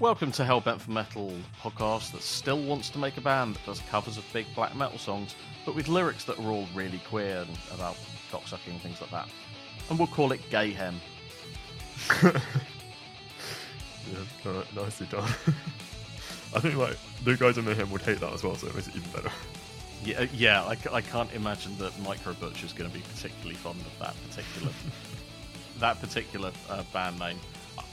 Welcome to Hellbent for Metal podcast that still wants to make a band that does covers of big black metal songs, but with lyrics that are all really queer and about cocksucking and things like that. And we'll call it Gayhem. Yeah, no, nicely done. I think like the guys in Mayhem would hate that as well, so it makes it even better. Yeah, yeah. I, I can't imagine that Necrobutcher is going to be particularly fond of that particular that particular uh, band name.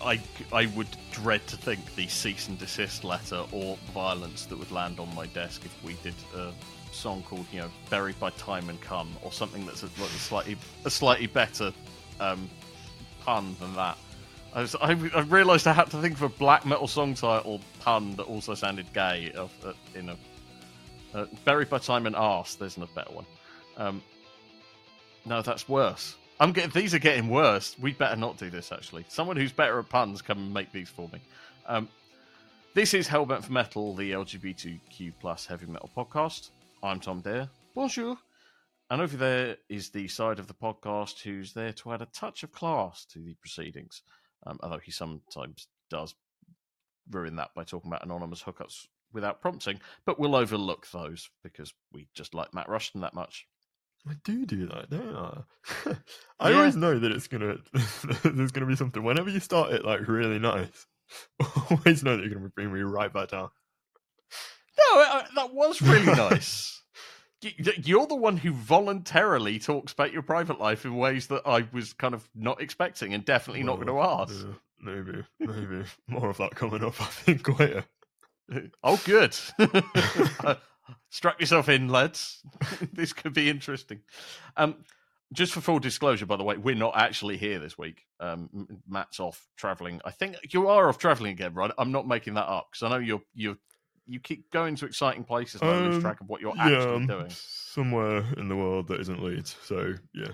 I, I would dread to think the cease and desist letter or violence that would land on my desk if we did a song called you know "Buried by Time and Come" or something that's a, like a slightly a slightly better um, pun than that. I, was, I, I realised I had to think of a black metal song title pun that also sounded gay. Of uh, in a uh, buried by time and arse. There's a better one. Um, no, that's worse. I'm getting these are getting worse. We better not do this. Actually, someone who's better at puns come and make these for me. Um, this is Hellbent for Metal, the LGBTQ plus heavy metal podcast. I'm Tom Dare. Bonjour. And over there is the side of the podcast who's there to add a touch of class to the proceedings um, although he sometimes does ruin that by talking about anonymous hookups without prompting. But we'll overlook those because we just like Matt Rushton that much. I do do that, don't I? I Yeah. always know that it's gonna there's gonna be something. Whenever you start it like really nice, always know that you're gonna bring me right back down. No, uh, that was really nice. You're the one who voluntarily talks about your private life in ways that I was kind of not expecting and definitely not going to ask. yeah, maybe, maybe more of that coming up. I think later. Oh, good. Strap yourself in, lads. this could be interesting. Um, just for full disclosure, by the way, we're not actually here this week. Um, Matt's off traveling. I think you are off traveling again, right? I'm not making that up because I know you're you're you keep going to exciting places and I lose Um, track of what you're yeah, actually doing. somewhere in the world that isn't Leeds. So yeah,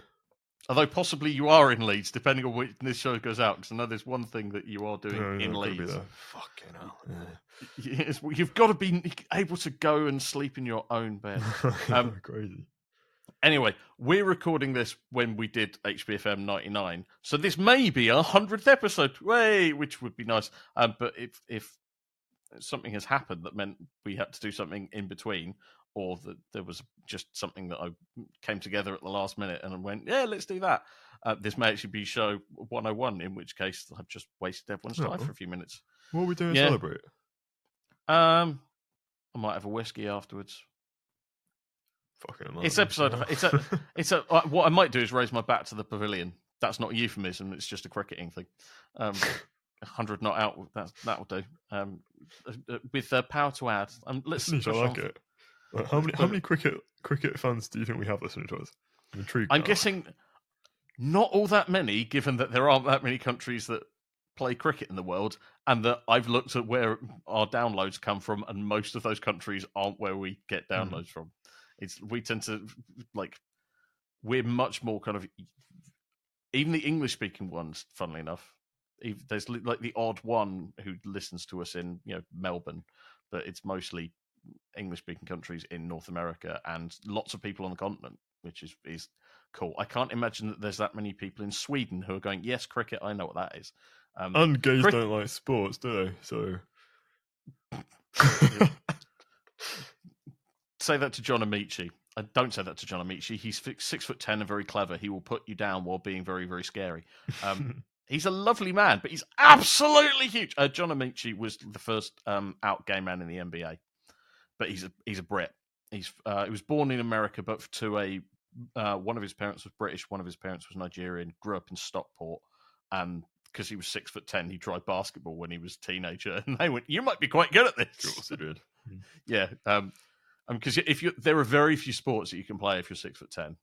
Although possibly you are in Leeds, depending on when this show goes out. Because I know there's one thing that you are doing No, no, in could Leeds. Fucking hell. Yes, well, you've got to be able to go and sleep in your own bed. Um, Crazy. Anyway, we're recording this when we did HBFM 99, so this may be our hundredth episode. Way, which would be nice. Um, but if if something has happened that meant we had to do something in between, or that there was just something that I came together at the last minute and I went, yeah, let's do that. Uh, this may actually be show 101, in which case I've just wasted everyone's time Oh. for a few minutes. What are we doing? to. Celebrate. Um, I might have a whiskey afterwards. Fucking It's episode. It's a. It's a. uh, What I might do is raise my bat to the pavilion. That's not a euphemism. It's just a cricketing thing. Um, a hundred not out. That that will do. Um, uh, uh, with uh, power to add. Um, let's. I like on. it. How many how many cricket cricket fans do you think we have listening to us? I'm intrigued. I'm now. guessing not all that many, given that there aren't that many countries that play cricket in the world, and that I've looked at where our downloads come from, and most of those countries aren't where we get Hmm. downloads from. It's we tend to like we're much more kind of even the English speaking ones. Funnily enough, there's like the odd one who listens to us in you know Melbourne, but it's mostly English speaking countries in North America and lots of people on the continent, which is is cool. I can't imagine that there's that many people in Sweden who are going, yes, cricket, I know what that is. Um, And gays don't like sports, do they? So say that to John Amaechi. Uh, don't say that to John Amaechi. He's six foot ten and very clever. He will put you down while being very, very scary. Um, he's a lovely man, but he's absolutely huge. Uh, John Amaechi was the first um, out gay man in the NBA, but he's a he's a Brit. He's uh, he was born in America, but to a uh, one of his parents was British, one of his parents was Nigerian. Grew up in Stockport, and because he was six foot ten, he tried basketball when he was a teenager, and they went, "You might be quite good at this." course it did. Yeah, um, because if you there are very few sports that you can play if you're six foot ten,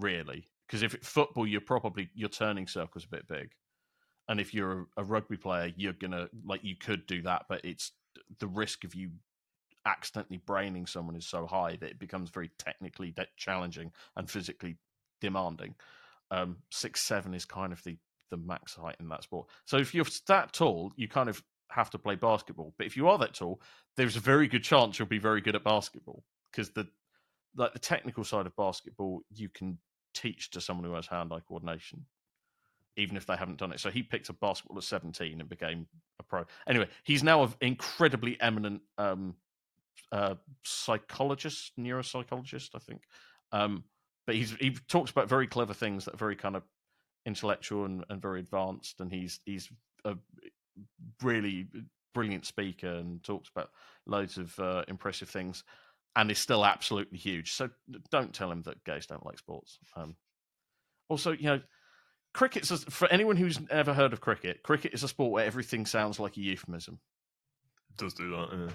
really. Because if it, football, you're probably your turning circle's a bit big, and if you're a, a rugby player, you're gonna like you could do that, but it's the risk of you accidentally braining someone is so high that it becomes very technically de- challenging and physically demanding. Um, six seven is kind of the the max height in that sport. So if you're that tall, you kind of have to play basketball. But if you are that tall, there's a very good chance you'll be very good at basketball because the like the technical side of basketball you can teach to someone who has hand-eye coordination. even if they haven't done it. So he picked up basketball at 17 and became a pro. Anyway, he's now an incredibly eminent um, uh, psychologist, neuropsychologist, I think. Um, but he's he talks about very clever things that are very kind of intellectual and, and very advanced, and he's he's a really brilliant speaker and talks about loads of uh, impressive things, and is still absolutely huge. So don't tell him that gays don't like sports. Um, also, you know, cricket's a, for anyone who's ever heard of cricket. Cricket is a sport where everything sounds like a euphemism. It does do that? Yeah.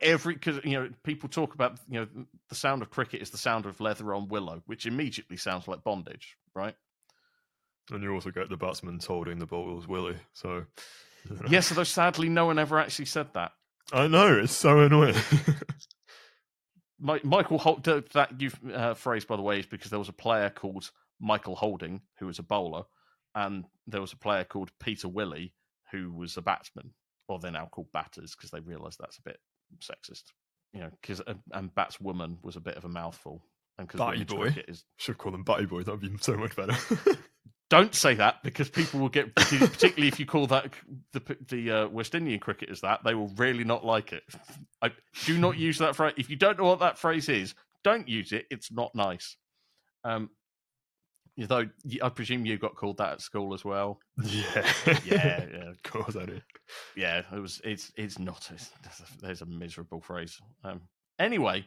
Every because you know people talk about you know the sound of cricket is the sound of leather on willow, which immediately sounds like bondage, right? And you also get the batsman holding the ball's willy. So yes, although sadly no one ever actually said that. I know it's so annoying. My, Michael Holt, that you uh, phrase by the way is because there was a player called Michael Holding who was a bowler, and there was a player called Peter Willey who was a batsman, or they're now called batters because they realised that's a bit sexist. You know, because uh, and batswoman was a bit of a mouthful, and because Batty boy is should call them Batty boy. That'd be so much better. don't say that because people will get particularly if you call that the the uh, West Indian cricketers that they will really not like it. I do not use that phrase. If you don't know what that phrase is, don't use it. It's not nice. Um, though I presume you got called that at school as well. Yeah, yeah, yeah. of course I did. Yeah, it was. It's it's not. It's, there's a miserable phrase. Um, anyway,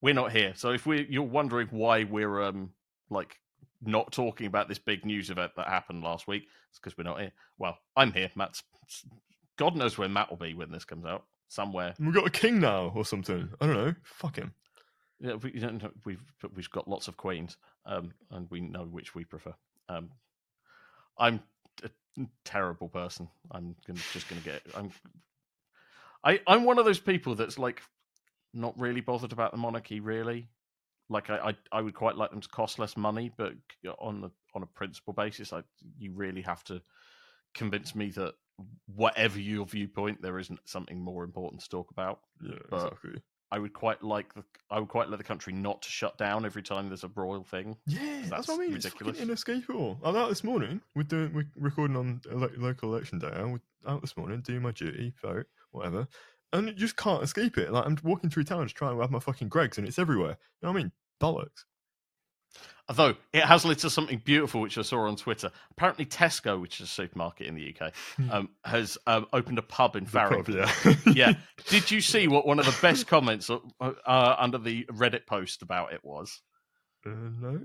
we're not here. So if we you're wondering why we're um like not talking about this big news event that happened last week. It's because we're not here. Well, I'm here. Matt's. God knows where Matt will be when this comes out. Somewhere. We've got a king now or something. I don't know. Fuck him. Yeah, we, we've we've got lots of queens, um, and we know which we prefer. Um, I'm a terrible person. I'm gonna, just going to get. I'm. I I'm one of those people that's like not really bothered about the monarchy. Really, like I, I, I would quite like them to cost less money, but on the on a principle basis, I you really have to convince me that whatever your viewpoint, there isn't something more important to talk about. Yeah, but exactly. I would quite like the I would quite like the country not to shut down every time there's a royal thing. Yeah, that's, that's what I mean. Ridiculous. It's inescapable. I'm out this morning. We're doing we're recording on ele- local election day. I'm out this morning doing my duty, vote, whatever, and you just can't escape it. Like I'm walking through town to try and have my fucking Greggs, and it's everywhere. You know what I mean? bollocks. Although it has led to something beautiful, which I saw on Twitter. Apparently, Tesco, which is a supermarket in the UK, hmm. um, has um, opened a pub in Farringdon. yeah. yeah. Did you see what one of the best comments uh, uh, under the Reddit post about it was? Uh, no.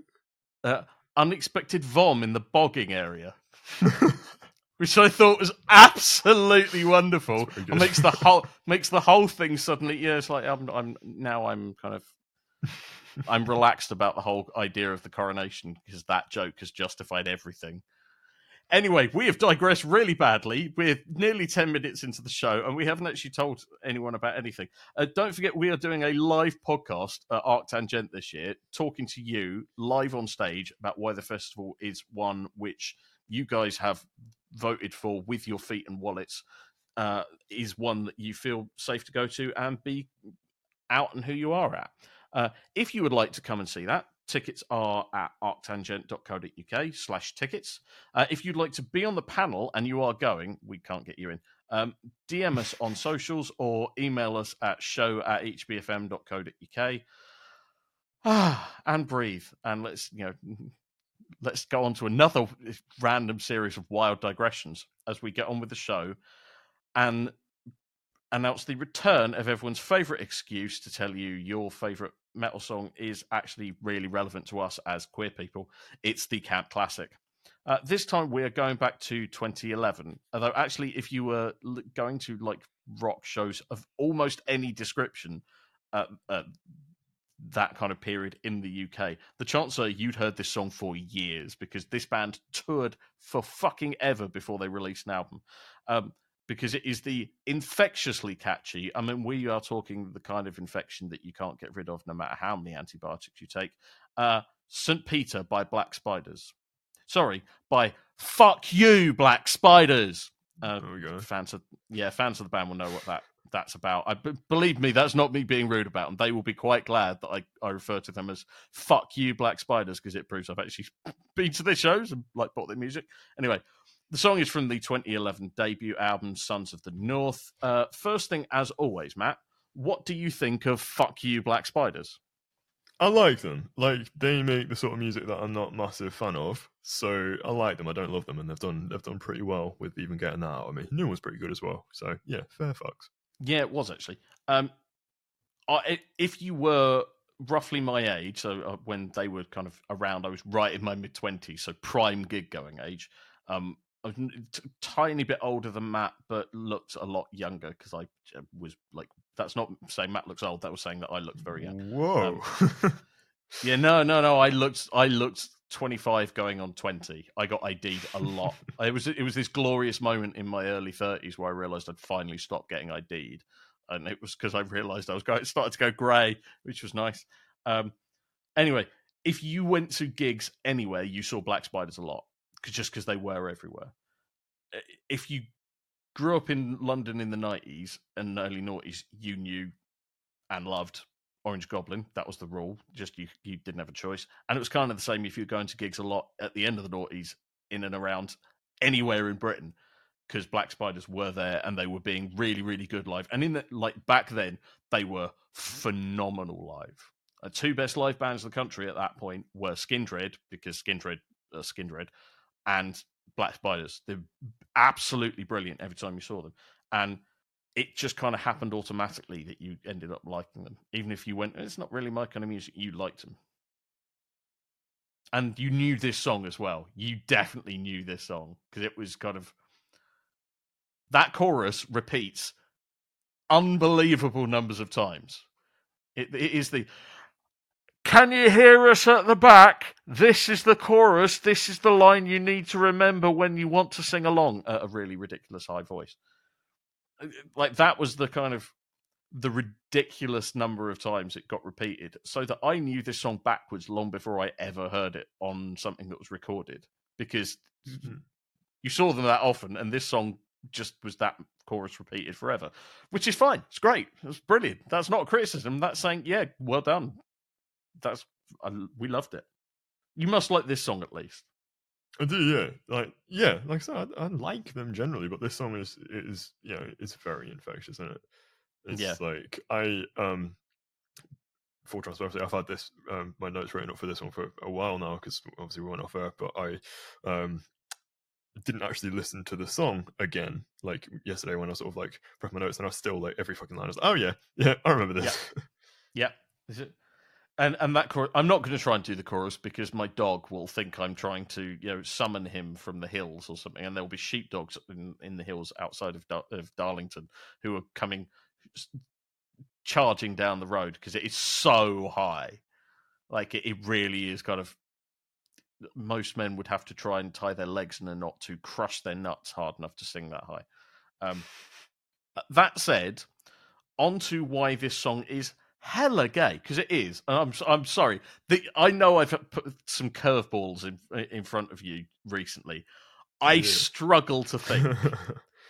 Uh, unexpected vom in the bogging area. which I thought was absolutely wonderful. makes the whole makes the whole thing suddenly. Yeah, it's like I'm, I'm now I'm kind of I'm relaxed about the whole idea of the coronation because that joke has justified everything. Anyway, we have digressed really badly. We're nearly 10 minutes into the show and we haven't actually told anyone about anything. Uh, don't forget, we are doing a live podcast at Arctangent this year, talking to you live on stage about why the festival is one which you guys have voted for with your feet and wallets, uh, is one that you feel safe to go to and be out and who you are at. Uh, if you would like to come and see that, tickets are at arctangent.co.uk slash tickets. Uh, if you'd like to be on the panel and you are going, we can't get you in, um, DM us on socials or email us at show at hbfm.co.uk. Ah, and breathe. And let's, you know, let's go on to another random series of wild digressions as we get on with the show. And announce the return of everyone's favorite excuse to tell you your favorite metal song is actually really relevant to us as queer people. It's the Camp Classic. Uh, this time we are going back to 2011. Although, actually, if you were going to like rock shows of almost any description, uh, uh, that kind of period in the UK, the chances are you'd heard this song for years because this band toured for fucking ever before they released an album. Um, because it is the infectiously catchy. I mean, we are talking the kind of infection that you can't get rid of no matter how many antibiotics you take. Uh, St. Peter by Black Spiders. Sorry, by Fuck You, Black Spiders. Uh, there we go. Fans of yeah, fans of the band will know what that that's about. I believe me, that's not me being rude about them. They will be quite glad that I, I refer to them as "fuck you, Black Spiders" because it proves I've actually been to their shows and like bought their music. Anyway, the song is from the 2011 debut album "Sons of the North." Uh, first thing, as always, Matt, what do you think of "Fuck You, Black Spiders"? I like them. Like they make the sort of music that I'm not massive fan of. So I like them. I don't love them, and they've done they've done pretty well with even getting that out of me. New one's pretty good as well. So yeah, fair fucks. Yeah, it was actually. Um, I, if you were roughly my age, so uh, when they were kind of around, I was right in my mid twenties, so prime gig going age. Um, I was a tiny bit older than Matt, but looked a lot younger because I was like, that's not saying Matt looks old. That was saying that I looked very young. Whoa. Um, yeah, no, no, no. I looked, I looked 25 going on 20. I got ID'd a lot. it was, it was this glorious moment in my early 30s where I realized I'd finally stopped getting ID'd. And it was because I realized I was going, it started to go grey, which was nice. Um, anyway, if you went to gigs anywhere, you saw black spiders a lot just because they were everywhere. If you grew up in London in the 90s and early noughties, you knew and loved Orange Goblin. That was the rule. Just you, you didn't have a choice. And it was kind of the same if you're going to gigs a lot at the end of the noughties in and around anywhere in Britain because Black Spiders were there and they were being really, really good live. And in the, like back then, they were phenomenal live. Uh, two best live bands in the country at that point were Skindred because Skindred, uh, Skindred, and Black Spiders. They're absolutely brilliant every time you saw them, and it just kind of happened automatically that you ended up liking them, even if you went. It's not really my kind of music. You liked them, and you knew this song as well. You definitely knew this song because it was kind of that chorus repeats unbelievable numbers of times. It, it is the can you hear us at the back? This is the chorus. This is the line you need to remember when you want to sing along at a really ridiculous high voice. Like that was the kind of the ridiculous number of times it got repeated, so that I knew this song backwards long before I ever heard it on something that was recorded. Because mm-hmm. you saw them that often, and this song just was that chorus repeated forever, which is fine. It's great. It's brilliant. That's not a criticism. That's saying, yeah, well done that's I, we loved it. You must like this song at least. I do, yeah. Like, yeah, like I said, I, I, like them generally, but this song is is you know it's very infectious, isn't it? It's yeah. like I um full transparency, I've had this um my notes written up for this one for a while now because obviously we went off air, but I um didn't actually listen to the song again like yesterday when I sort of like prep my notes and I was still like every fucking line I was like, oh yeah, yeah, I remember this. Yeah. yeah. And and that chorus, I'm not going to try and do the chorus because my dog will think I'm trying to you know summon him from the hills or something, and there will be sheepdogs in, in the hills outside of of Darlington who are coming charging down the road because it is so high, like it, it really is kind of. Most men would have to try and tie their legs in a knot to crush their nuts hard enough to sing that high. Um, that said, on to why this song is hella gay because it is. And I'm I'm sorry. The, I know I've put some curveballs in in front of you recently. I yeah. struggle to think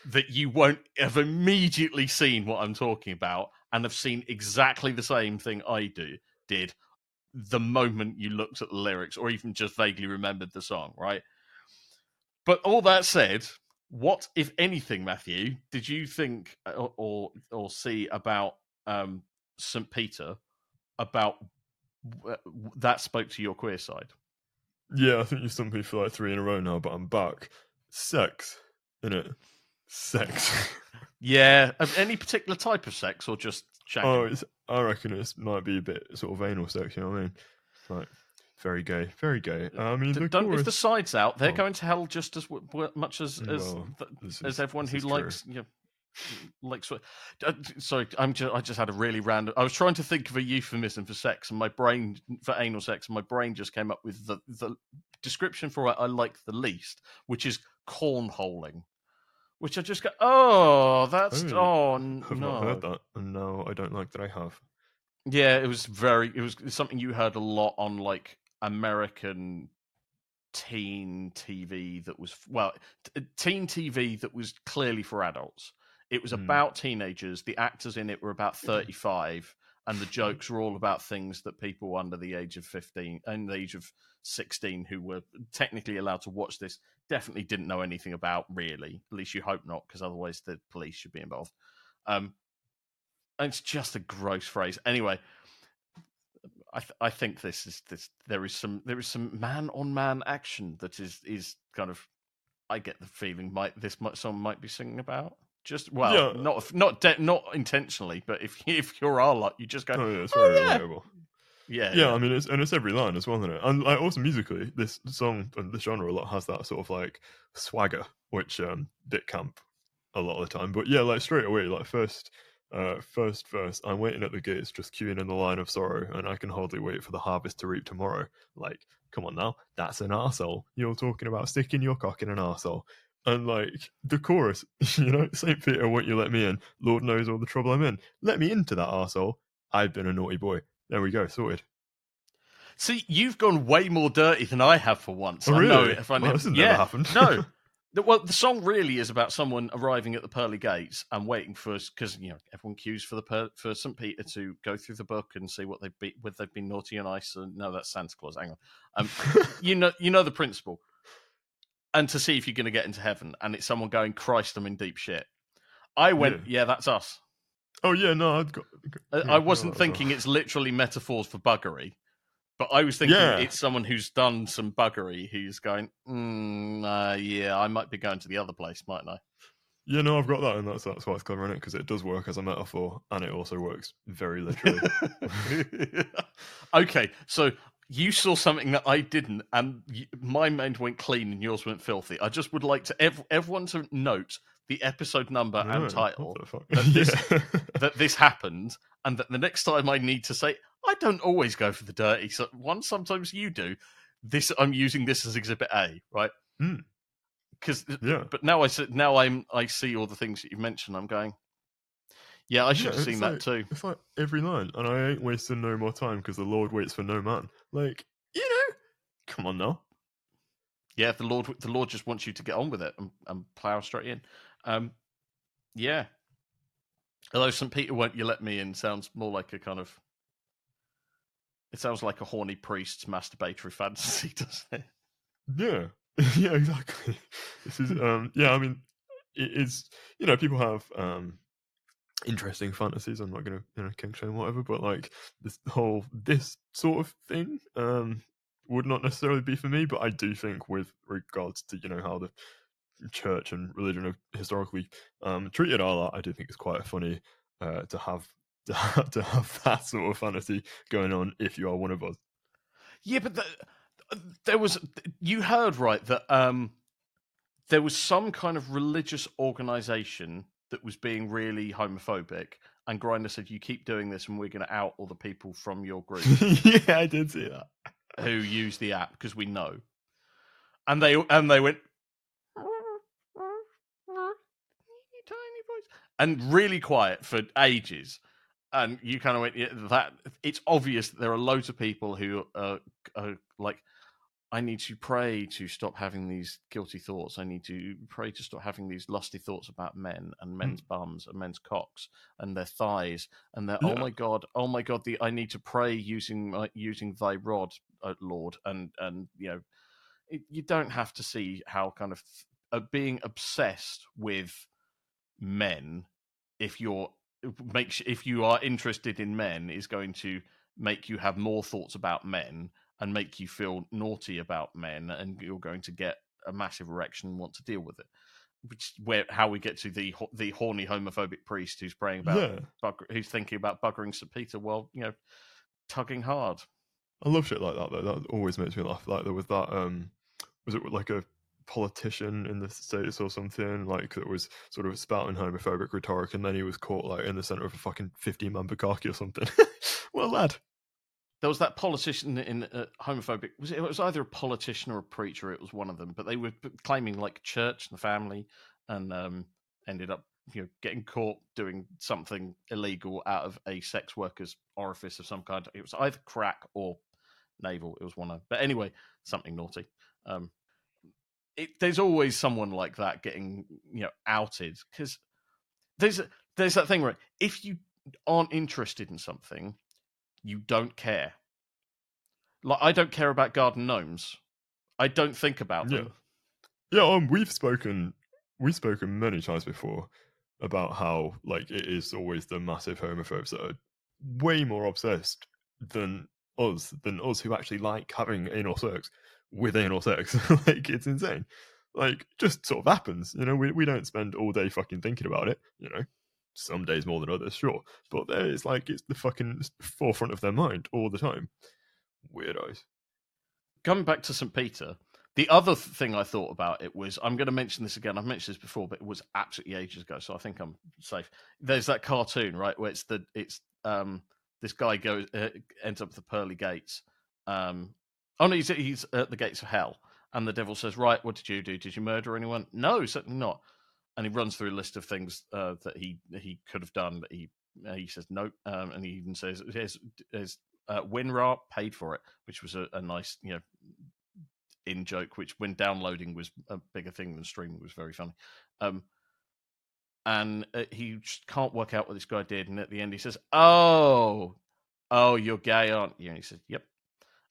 that you won't have immediately seen what I'm talking about and have seen exactly the same thing I do did the moment you looked at the lyrics or even just vaguely remembered the song, right? But all that said, what if anything, Matthew, did you think uh, or or, or see about um, St. Peter about that spoke to your queer side. Yeah, I think you've stumped me for like three in a row now, but I'm back. Sex, in it. Sex. yeah. Any particular type of sex, or just Oh, it's, I reckon it might be a bit sort of anal sex. You know what I mean? Like very gay, very gay. Uh, I mean, the don't chorus... if the side's out, they're oh. going to hell just as much as mm, as, well, as everyone who likes you know, like so, uh, sorry i'm just i just had a really random i was trying to think of a euphemism for sex and my brain for anal sex and my brain just came up with the the description for it i like the least which is cornholing which i just go oh that's oh, oh i've no. not heard that. And no i don't like that i have. Yeah it was very it was something you heard a lot on like american teen tv that was well teen tv that was clearly for adults It was Mm. about teenagers. The actors in it were about 35, and the jokes were all about things that people under the age of 15 and the age of 16 who were technically allowed to watch this definitely didn't know anything about, really. At least you hope not, because otherwise the police should be involved. Um, and it's just a gross phrase. Anyway, I, th- I think this is this. There is some there is some man on man action that is is kind of. I get the feeling might this might someone might be singing about. Just well, Yeah. not not de- not intentionally, but if if you're our lot, you just go, Oh yeah, it's "Oh, very yeah." relatable. yeah, Yeah, I mean, it's and it's every line as well, isn't it? And like also musically, this song and the genre a lot has that sort of like swagger, which um bit camp a lot of the time. But yeah, like straight away, like first uh first verse, I'm waiting at the gates, just queuing in the line of sorrow, and I can hardly wait for the harvest to reap tomorrow. Like, come on now, that's an arsehole. You're talking about sticking your cock in an arsehole. And like the chorus, you know, Saint Peter, won't you let me in? Lord knows all the trouble I'm in. Let me into that arsehole. I've been a naughty boy. There we go, sorted. See, you've gone way more dirty than I have for once. Oh, I know really? if I Well, this has never happened. no. Well, the song really is about someone arriving at the pearly gates and waiting for us because you know everyone queues for the per, for St Peter to go through the book and see what they've been whether they've been naughty and nice. And no, that's Santa Claus. Hang on, um, you know you know the principle, and to see if you're going to get into heaven. And it's someone going, "Christ, I'm in deep shit." I went, Yeah. "Yeah, that's us." Oh yeah, no, I've got. I- yeah, I wasn't no, thinking it's literally metaphors for buggery, but I was thinking Yeah. it's someone who's done some buggery who's going, mm, uh, yeah, I might be going to the other place, mightn't I? Yeah, no, I've got that, and that's that's why it's clever in it because it does work as a metaphor, and it also works very literally. okay, so you saw something that I didn't, and my mind went clean and yours went filthy. I just would like to ev- everyone to note the episode number No, and title that this- Yeah. that this happened, and that the next time I need to say, I don't always go for the dirty so- one. Sometimes you do. This I'm using this as Exhibit A, right? Hmm. Because, yeah, but now I said now I'm I see all the things that you've mentioned. I'm going. Yeah, I should Yeah, have seen it's that too. it's like every line, and I ain't wasting no more time because the Lord waits for no man. Like, you know, come on now. Yeah, the Lord, the Lord just wants you to get on with it and, and plow straight in. Um, yeah. Although St. Peter won't you let me in sounds more like a kind of. It sounds like a horny priest's masturbatory fantasy, doesn't it? Yeah, yeah, exactly. This is, um, yeah, I mean, it is. You know, people have um interesting fantasies. I'm not gonna, you know, king shame whatever, but like this whole this sort of thing, um, would not necessarily be for me. But I do think, with regards to you know how the church and religion have historically um treated our art, I do think it's quite funny uh to have to have, to have that sort of fantasy going on if you are one of us. Yeah, but the, there was you heard right that um, there was some kind of religious organization that was being really homophobic, and Grindr said, "You keep doing this, and we're going to out all the people from your group yeah, I did see that. who use the app because we know." And they and they went tiny voice and really quiet for ages. And you kind of went, yeah, that it's obvious that there are loads of people who are, are like, I need to pray to stop having these guilty thoughts. I need to pray to stop having these lusty thoughts about men and men's bums and men's cocks and their thighs and their oh my god, oh my god, the I need to pray using my, using thy rod, uh, Lord, and and you know, it, you don't have to see how kind of uh, being obsessed with men if you're makes if you are interested in men is going to make you have more thoughts about men and make you feel naughty about men and you're going to get a massive erection and want to deal with it which where how we get to the the horny homophobic priest who's praying about Yeah. bug, who's thinking about buggering St Peter while you know tugging hard I love shit like that though. That always makes me laugh. Like there was that um was it like a politician in the states or something like that was sort of spouting homophobic rhetoric and then he was caught like in the center of a fucking 15 man bukkake or something. well lad. There was that politician in uh, homophobic was it, it was either a politician or a preacher it was one of them but they were claiming like church and family and um ended up you know getting caught doing something illegal out of a sex worker's orifice of some kind it was either crack or navel it was one of but anyway something naughty um it, there's always someone like that getting you know outed because there's there's that thing right. If you aren't interested in something, you don't care. Like I don't care about garden gnomes. I don't think about them. Yeah, yeah. Um, we've spoken we've spoken many times before about how like it is always the massive homophobes that are way more obsessed than us than us who actually like having anal sex with anal sex. like it's insane. Like just sort of happens. You know, we we don't spend all day fucking thinking about it. You know, some days more than others, sure, but there is like it's the fucking forefront of their mind all the time. Weirdos. Coming back to St. Peter, the other thing I thought about it was I'm going to mention this again. I've mentioned this before, but it was absolutely ages ago, so I think I'm safe. There's that cartoon, right, where it's the it's um this guy goes uh, ends up at the pearly gates. Um, oh no, he's he's at the gates of hell, and the devil says, "Right, what did you do? Did you murder anyone? No, certainly not." And he runs through a list of things uh, that he he could have done, but he he says nope, um, and he even says, "Here's, here's uh, WinRAR paid for it," which was a, a nice you know in joke, which when downloading was a bigger thing than streaming was very funny. Um, and uh, he just can't work out what this guy did. And at the end, he says, "Oh, oh, you're gay, aren't you?" And he says, "Yep."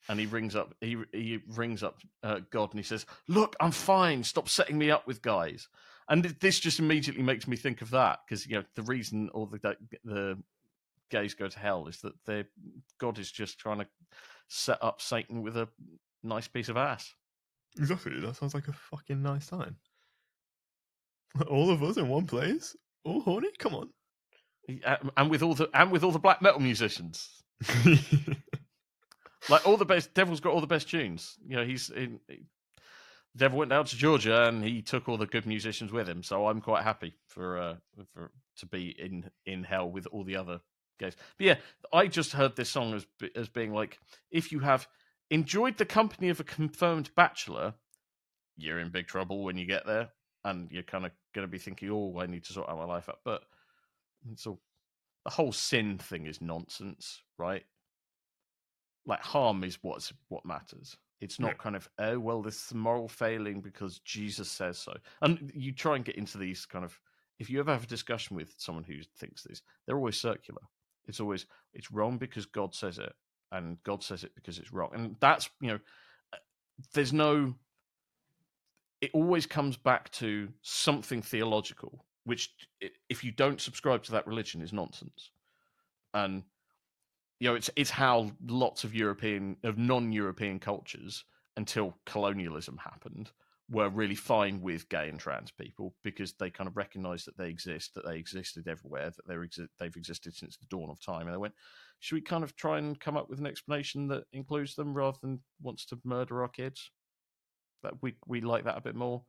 And he rings up, he he rings up uh, God, and he says, "Look, I'm fine. Stop setting me up with guys." And this just immediately makes me think of that because you know the reason all the the gays go to hell is that their God is just trying to set up Satan with a nice piece of ass. Exactly. That sounds like a fucking nice time. All of us in one place, all horny. Come on. And with all the and with all the black metal musicians, like all the best. Devil's got all the best tunes. You know, he's in. Devil went down to Georgia and he took all the good musicians with him. So I'm quite happy for uh, for to be in in hell with all the other guys. But yeah, I just heard this song as as being like if you have enjoyed the company of a confirmed bachelor, you're in big trouble when you get there, and you're kind of going to be thinking, "Oh, I need to sort out my life up." But so the whole sin thing is nonsense, right? Like harm is what's what matters. It's not yeah. kind of oh well, this is moral failing because Jesus says so. And you try and get into these kind of if you ever have a discussion with someone who thinks this, they're always circular. It's always it's wrong because God says it, and God says it because it's wrong. And that's, you know, uh, there's no, it always comes back to something theological, which if you don't subscribe to that religion is nonsense. And, you know, it's, it's how lots of European, of non European cultures until colonialism happened were really fine with gay and trans people because they kind of recognized that they exist, that they existed everywhere, that they're exi- they've existed since the dawn of time. And they went, should we kind of try and come up with an explanation that includes them rather than wants to murder our kids? That we we like that a bit more.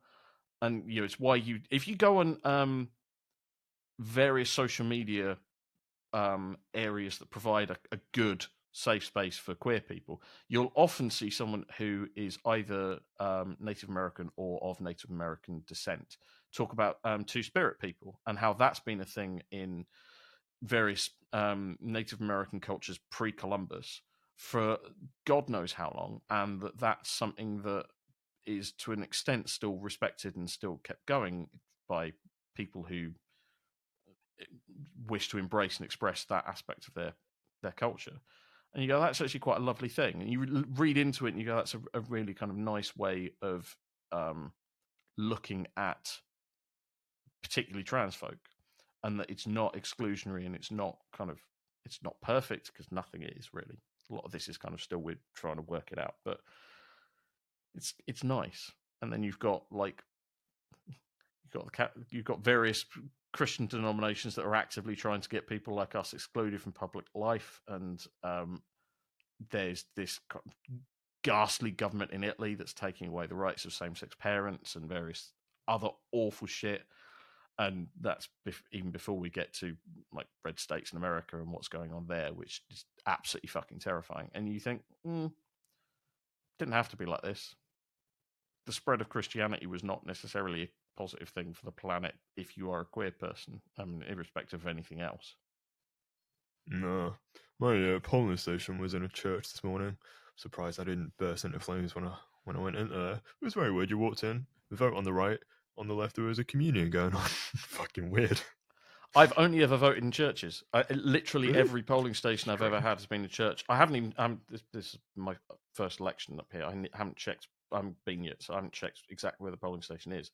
And you know, it's why you if you go on um, various social media um, areas that provide a, a good safe space for queer people, you'll often see someone who is either um, Native American or of Native American descent. Talk about um, two spirit people and how that's been a thing in various um, Native American cultures pre Columbus for God knows how long, and that that's something that is to an extent still respected and still kept going by people who wish to embrace and express that aspect of their their culture. And you go, that's actually quite a lovely thing. And you read into it, and you go, that's a, a really kind of nice way of um, looking at particularly trans folk and that it's not exclusionary and it's not kind of it's not perfect because nothing is really. A lot of this is kind of still we're trying to work it out, but it's it's nice. And then you've got like you've got the cat, you've got various Christian denominations that are actively trying to get people like us excluded from public life, and um, there's this ghastly government in Italy that's taking away the rights of same-sex parents and various other awful shit and that's bef- even before we get to like red states in America and what's going on there, which is absolutely fucking terrifying. And you think, mm, didn't have to be like this. The spread of Christianity was not necessarily positive thing for the planet if you are a queer person, I mean, irrespective of anything else. No, my uh, polling station was in a church this morning. Surprised I didn't burst into flames when I when I went in there. It was very weird. You walked in, the vote on the right, on the left there was a communion going on. Fucking weird. I've only ever voted in churches. I, literally Really? every polling station I've ever had has been a church. I haven't even. Um, this, this is my first election up here. I haven't checked. I haven't been yet, so I haven't checked exactly where the polling station is.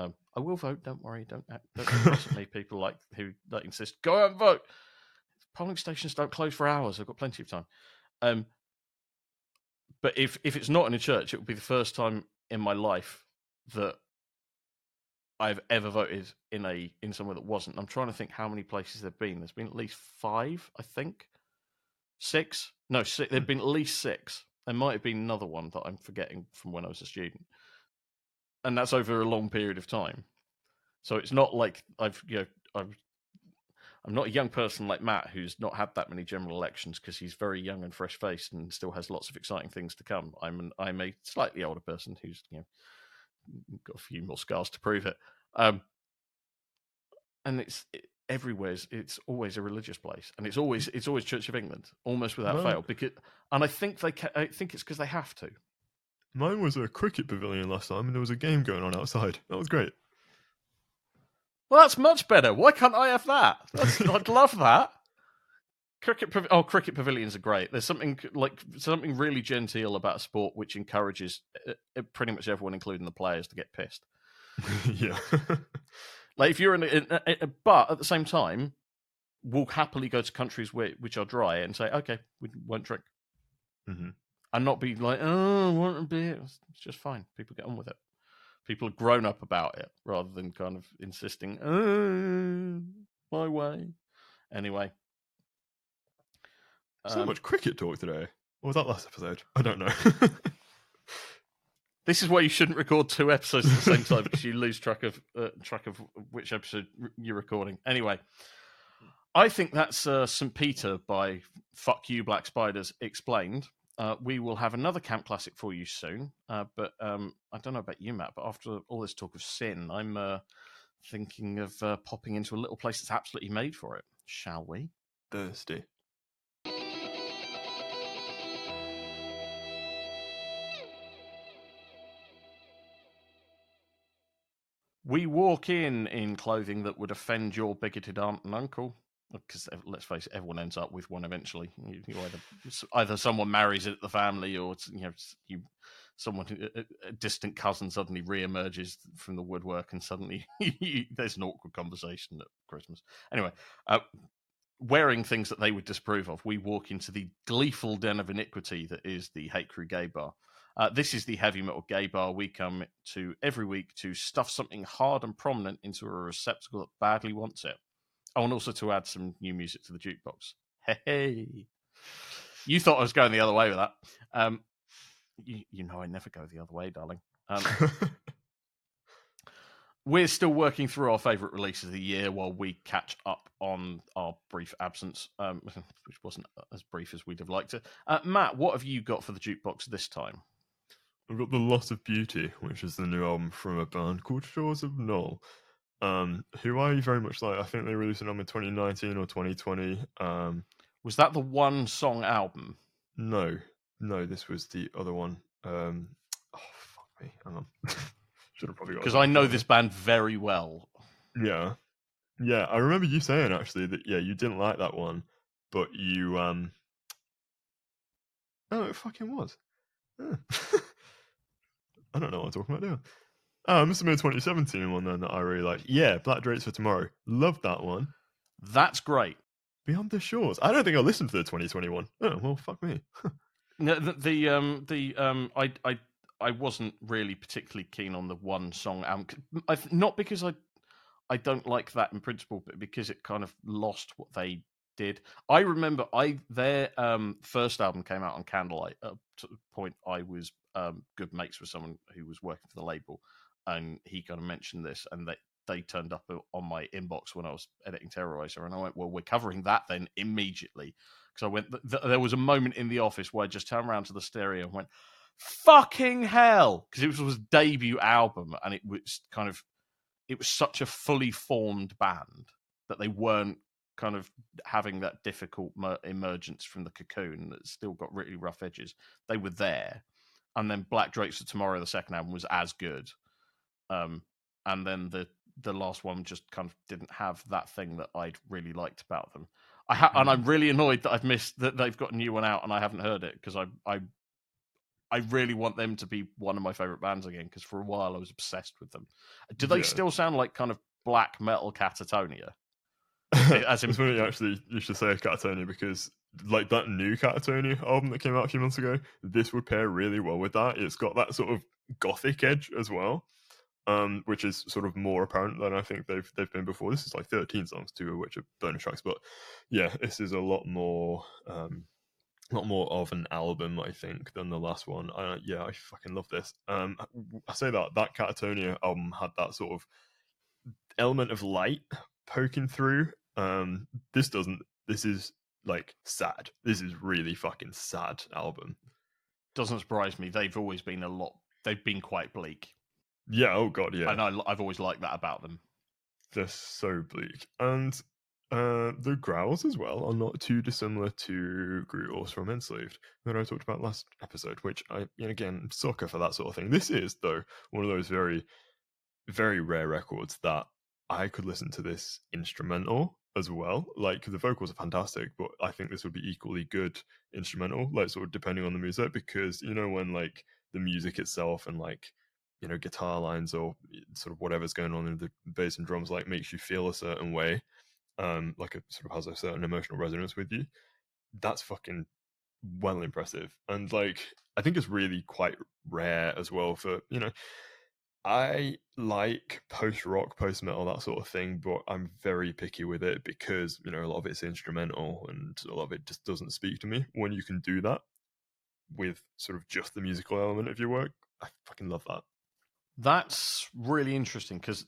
Um, I will vote. Don't worry. Don't act- don't cross me. People like who that insist go out and vote. Polling stations don't close for hours. I've got plenty of time. Um, but if if it's not in a church, it would be the first time in my life that I've ever voted in a in somewhere that wasn't. I'm trying to think how many places there've been. There's been at least five, I think. Six? No, six. There've been at least six. There might have been another one that I'm forgetting from when I was a student, and that's over a long period of time. So it's not like I've you know I've I'm not a young person like Matt who's not had that many general elections because he's very young and fresh faced and still has lots of exciting things to come. I'm an I'm a slightly older person who's you know got a few more scars to prove it. Um, and it's it, everywhere. It's always a religious place, and it's always it's always Church of England, almost without Well- fail. Because and I think they ca- I think it's because they have to. Mine was a cricket pavilion last time, and there was a game going on outside. That was great. Well, that's much better. Why can't I have that? I'd love that. Cricket, pav- oh, cricket pavilions are great. There's something like something really genteel about a sport which encourages uh, uh, pretty much everyone, including the players, to get pissed. yeah. Like if you're in, a, in a, a- but at the same time, we'll happily go to countries where, which are dry and say, okay, we won't drink, Mhm. And not be like, oh, I want a beer. It's it's just fine. People get on with it. People are grown up about it rather than kind of insisting, oh, my way. Anyway, so um, much cricket talk today. What was that last episode? I don't know. This is why you shouldn't record two episodes at the same time because you lose track of uh, track of which episode you're recording. Anyway, I think that's uh, St. Peter by Fuck You Black Spiders explained. Uh, we will have another camp classic for you soon, uh, but um, I don't know about you, Matt. But after all this talk of sin, I'm uh, thinking of uh, popping into a little place that's absolutely made for it. Shall we? Thirsty. We walk in in clothing that would offend your bigoted aunt and uncle. Because let's face it, everyone ends up with one eventually. You, you either either someone marries it at the family, or you know you someone a, a distant cousin suddenly re-emerges from the woodwork, and suddenly there's an awkward conversation at Christmas. Anyway, uh, wearing things that they would disapprove of, we walk into the gleeful den of iniquity that is the Hate Crew Gay Bar. Uh, this is the heavy metal gay bar we come to every week to stuff something hard and prominent into a receptacle that badly wants it. Oh, and also to add some new music to the jukebox. Hey, hey. you thought I was going the other way with that. Um, you, you know I never go the other way, darling. Um, we're still working through our favourite releases of the year while we catch up on our brief absence, um, which wasn't as brief as we'd have liked it. Uh, Matt, what have you got for the jukebox this time? I've got The Loss of Beauty, which is the new album from a band called Shores of Null. Um, who I very much like. I think they released an album in 2019 or 2020. Um, Was that the one song album? no, no, this was the other one. Um, oh, fuck me. Hang on. Should have probably got Because I know this band very well. Yeah. Yeah, I remember you saying actually that yeah, you didn't like that one, but you um Oh, it fucking was. Yeah. I don't know what I'm talking about now. Oh, it must have been 2017 one then that I really liked. Yeah, Black Drapes for Tomorrow. Loved that one. That's great. Beyond the Shores. I don't think I listened to the 2021. Oh, well, fuck me. No, the, the um the um I I I wasn't really particularly keen on the one song album. I, not because I I don't like that in principle, but because it kind of lost what they did. I remember I their um first album came out on Candlelight. Up to the point I was um good mates with someone who was working for the label, and he kind of mentioned this, and they they turned up uh, on my inbox when I was editing Terrorizer, and I went, "Well, we're covering that then immediately." Because I went, th- th- there was a moment in the office where I just turned around to the stereo and went, "Fucking hell!" Because it was his debut album, and it was kind of, it was such a fully formed band that they weren't kind of having that difficult mer- emergence from the cocoon that still got really rough edges. They were there, and then Black Drapes of Tomorrow, the second album, was as good. Um, and then the the last one just kind of didn't have that thing that I'd really liked about them. I ha- and I'm mm. really annoyed that I've missed that they've got a new one out and I haven't heard it because I I I really want them to be one of my favorite bands again because for a while I was obsessed with them. Do they yeah. still sound like kind of black metal Katatonia? As in... it's funny actually you should say Katatonia because like that new Katatonia album that came out a few months ago, this would pair really well with that. It's got that sort of gothic edge as well, um, which is sort of more apparent than I think they've they've been before. This is like 13 songs, two of which are bonus tracks, but yeah, this is a lot more. Um, lot more of an album, I think, than the last one. Uh, yeah, I fucking love this. Um, I say that that Katatonia album had that sort of element of light poking through. Um, this doesn't. This is like sad. This is really fucking sad album. Doesn't surprise me. They've always been a lot. They've been quite bleak. Yeah. Oh god. Yeah. And I, I've always liked that about them. They're so bleak, and uh, the growls as well are not too dissimilar to Grutle's from Enslaved that I talked about last episode. Which I, again, sucker for that sort of thing. This is though one of those very, very rare records that I could listen to this instrumental as well. Like the vocals are fantastic, but I think this would be equally good instrumental, like sort of depending on the music, because you know when like the music itself and like you know guitar lines or sort of whatever's going on in the bass and drums like makes you feel a certain way, um, like it sort of has a certain emotional resonance with you. That's fucking well impressive, and like I think it's really quite rare as well for you know I like post rock, post metal, that sort of thing, but I'm very picky with it because, you know, a lot of it's instrumental and a lot of it just doesn't speak to me. When you can do that with sort of just the musical element of your work, I fucking love that. That's really interesting because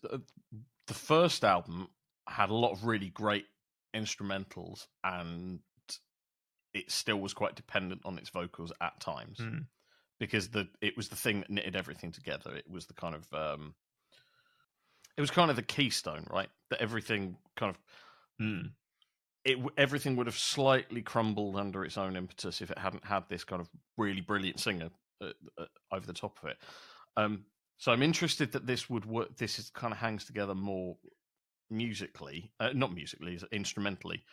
the first album had a lot of really great instrumentals and it still was quite dependent on its vocals at times. Mm because the it was the thing that knitted everything together. It was the kind of um, it was kind of the keystone, right? That everything kind of mm. it everything would have slightly crumbled under its own impetus if it hadn't had this kind of really brilliant singer uh, uh, over the top of it. Um, so I'm interested that this would work. This is kind of hangs together more musically, uh, not musically, instrumentally.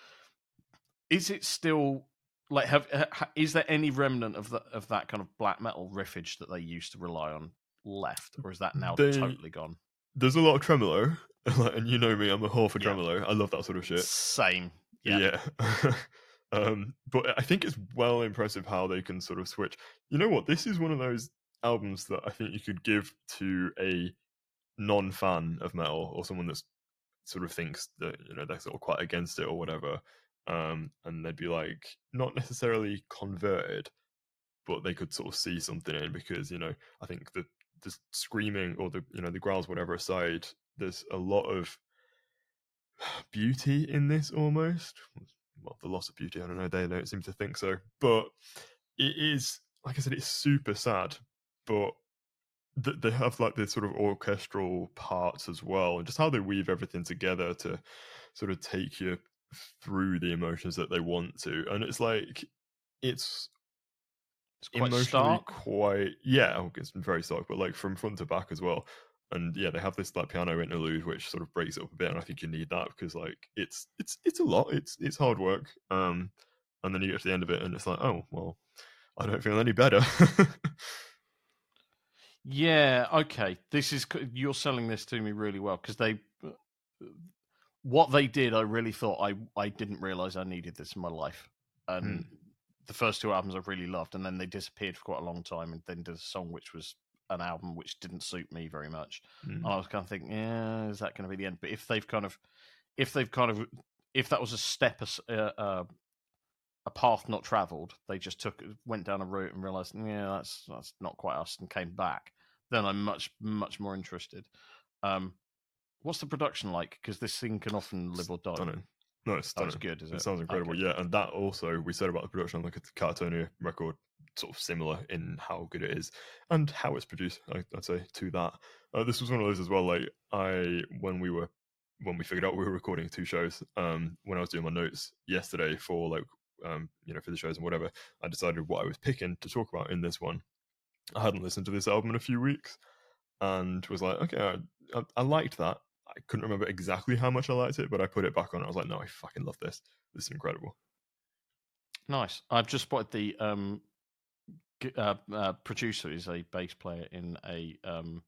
Is it still like have is there any remnant of that of that kind of black metal riffage that they used to rely on left or is that now they, totally gone there's a lot of tremolo and you know me i'm a whore for tremolo yeah. i love that sort of shit same yeah, yeah. um but i think it's well impressive how they can sort of switch you know what this is one of those albums that i think you could give to a non-fan of metal or someone that's sort of thinks that you know they're sort of quite against it or whatever um, and they'd be like not necessarily converted, but they could sort of see something in because you know I think the the screaming or the you know the growls whatever aside, there's a lot of beauty in this almost. Well, the loss of beauty, I don't know. They don't seem to think so, but it is like I said, it's super sad, but they have like this sort of orchestral parts as well, and just how they weave everything together to sort of take you through the emotions that they want to, and it's like it's it's quite emotionally stark. quite yeah, it's very stark, but like from front to back as well. And yeah, they have this like piano interlude which sort of breaks it up a bit, and I think you need that because like it's it's it's a lot, it's it's hard work. Um, and then you get to the end of it, and it's like, oh well, I don't feel any better. yeah, okay. This is you're selling this to me really well because they what they did, I really thought I I didn't realize I needed this in my life. And mm. the first two albums I really loved, and then they disappeared for quite a long time, and then did a song which was an album which didn't suit me very much. Mm. And I was kind of thinking, yeah, is that going to be the end? But if they've kind of, if they've kind of, if that was a step, uh, uh, a path not travelled, they just took went down a route and realized, yeah, that's that's not quite us, and came back. Then I'm much much more interested. Um, What's the production like? Because this thing can often live or die. Stunning. No, it's stunning. Good, is it? It sounds incredible, okay. yeah. And that also, we said about the production on like a Katatonia record, sort of similar in how good it is and how it's produced, I, would say, to that. Uh, this was one of those as well, like, I, when we were, when we figured out we were recording two shows, um, when I was doing my notes yesterday for like, um, you know, for the shows and whatever, I decided what I was picking to talk about in this one. I hadn't listened to this album in a few weeks and was like, okay, I, I, I liked that. I couldn't remember exactly how much I liked it, but I put it back on. I was like, no, I fucking love this. This is incredible. Nice. I've just spotted the um, uh, uh, producer is a bass player in a um,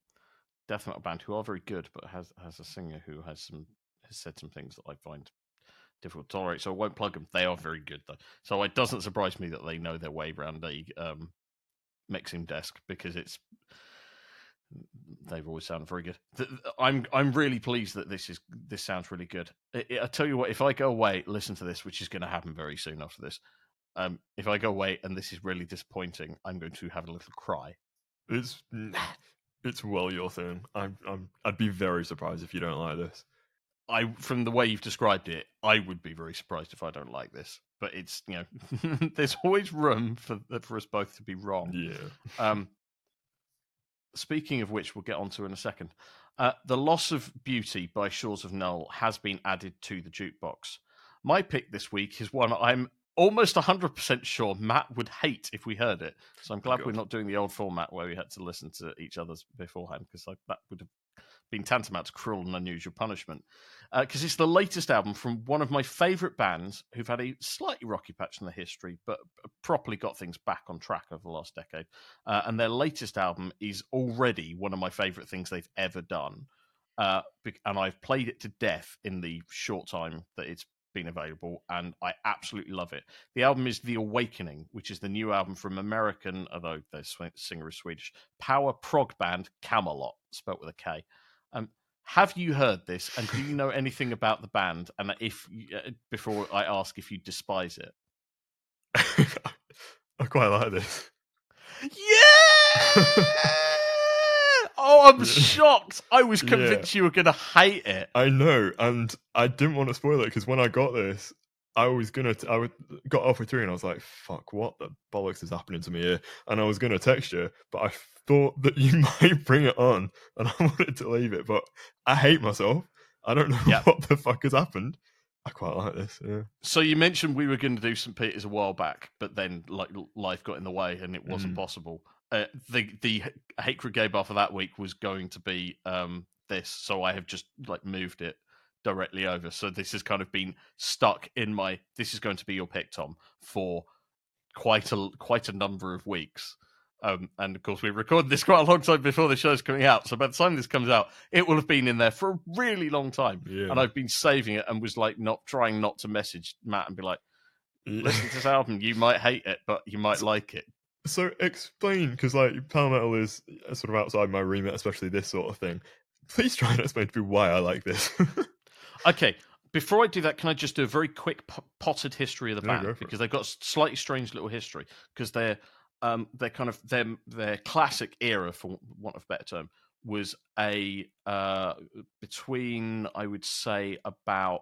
death metal band who are very good, but has has a singer who has some has said some things that I find difficult to tolerate. So I won't plug them. They are very good though. So it doesn't surprise me that they know their way around a um, mixing desk because it's they've always sounded very good. I'm I'm really pleased that this is this sounds really good. I, I tell you what, if I go away, listen to this, which is going to happen very soon after this. Um, if I go away and this is really disappointing, I'm going to have a little cry. It's it's well your thing. I'm I'm I'd be very surprised if you don't like this. I from the way you've described it, I would be very surprised if I don't like this. But it's you know, there's always room for for us both to be wrong. Yeah. Um. Speaking of which, we'll get onto in a second. Uh, the Loss of Beauty by Shores of Null has been added to the jukebox. My pick this week is one I'm almost 100% sure Matt would hate if we heard it. So I'm glad we're not doing the old format where we had to listen to each other's beforehand because that would have been tantamount to cruel and unusual punishment. Because uh, it's the latest album from one of my favourite bands who've had a slightly rocky patch in their history, but properly got things back on track over the last decade. Uh, and their latest album is already one of my favourite things they've ever done. Uh, and I've played it to death in the short time that it's been available, and I absolutely love it. The album is The Awakening, which is the new album from American, although their singer is Swedish, power prog band Kamelot, spelt with a K. Um, have you heard this, and do you know anything about the band? And if uh, before I ask if you despise it, I quite like this. Yeah. oh, I'm shocked. I was convinced yeah. you were going to hate it. I know, and I didn't want to spoil it because when I got this, I was gonna. T- I would, got halfway through and I was like, "Fuck, what the bollocks is happening to me here?" And I was gonna text you, but I thought that you might bring it on, and I wanted to leave it. But I hate myself. I don't know yep. what the fuck has happened. I quite like this. Yeah. So you mentioned we were going to do St. Peter's a while back, but then like life got in the way and it wasn't mm. possible. Uh, the the hate gay bar for that week was going to be um, this, so I have just like moved it directly over. So this has kind of been stuck in my. This is going to be your pick, Tom, for quite a quite a number of weeks. Um, and of course, we recorded this quite a long time before the show's coming out. So by the time this comes out, it will have been in there for a really long time. Yeah. And I've been saving it and was like not trying not to message Matt and be like, listen to this album. You might hate it, but you might like it. So explain, because like power metal is uh, sort of outside my remit, especially this sort of thing. Please try and explain to me why I like this. okay, before I do that, can I just do a very quick potted history of the band because they've got a slightly strange little history because they're um, their kind of their their classic era, for want of a better term, was a uh, between I would say about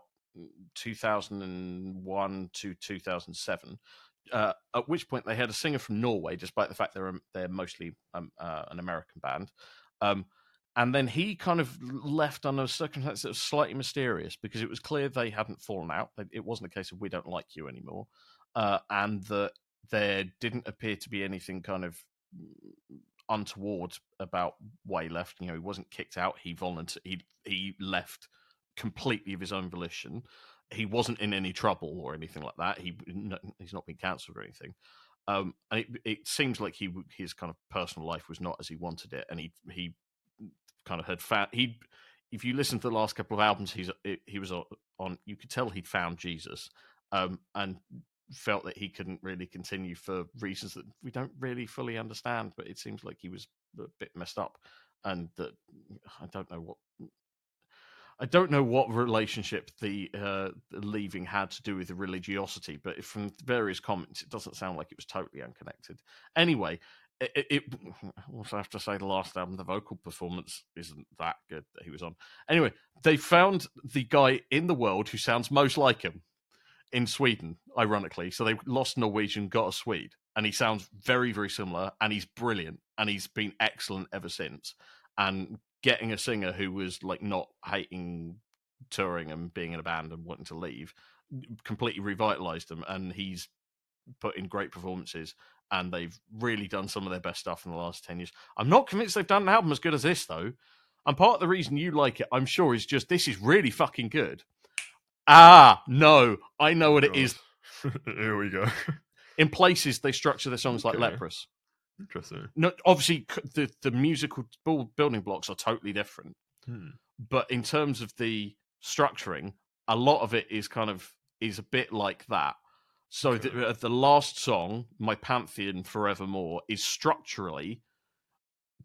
2001 to 2007. Uh, at which point they had a singer from Norway, despite the fact they're they're mostly um, uh, an American band. Um, and then he kind of left under circumstances that was slightly mysterious because it was clear they hadn't fallen out. It wasn't a case of we don't like you anymore, uh, and that there didn't appear to be anything kind of untoward about why he left. You know, he wasn't kicked out. He volunteered. He he left completely of his own volition. He wasn't in any trouble or anything like that. He he's not been cancelled or anything. Um, and it, it seems like he his kind of personal life was not as he wanted it, and he he kind of had found he. If you listen to the last couple of albums, he's he was on. You could tell he'd found Jesus, um, and felt that he couldn't really continue for reasons that we don't really fully understand. But it seems like he was a bit messed up, and that I don't know what I don't know what relationship the, uh, leaving had to do with the religiosity, but from various comments, it doesn't sound like it was totally unconnected. Anyway, it, it, it also have to say the last album, the vocal performance isn't that good that he was on. Anyway, they found the guy in the world who sounds most like him in Sweden, ironically. So they lost Norwegian, got a Swede, and he sounds very, very similar, and he's brilliant, and he's been excellent ever since. And getting a singer who was like not hating touring and being in a band and wanting to leave completely revitalized them, and he's put in great performances. And they've really done some of their best stuff in the last ten years. I'm not convinced they've done an album as good as this, though. And part of the reason you like it, I'm sure, is just this is really fucking good. Ah, no, I know what it is. Here we go. In places, they structure their songs like Okay. Leprous. Interesting. No, obviously, the the musical building blocks are totally different. Hmm. but in terms of the structuring, a lot of it is kind of is a bit like that. So the, uh, the last song, "My Pantheon Forevermore," is structurally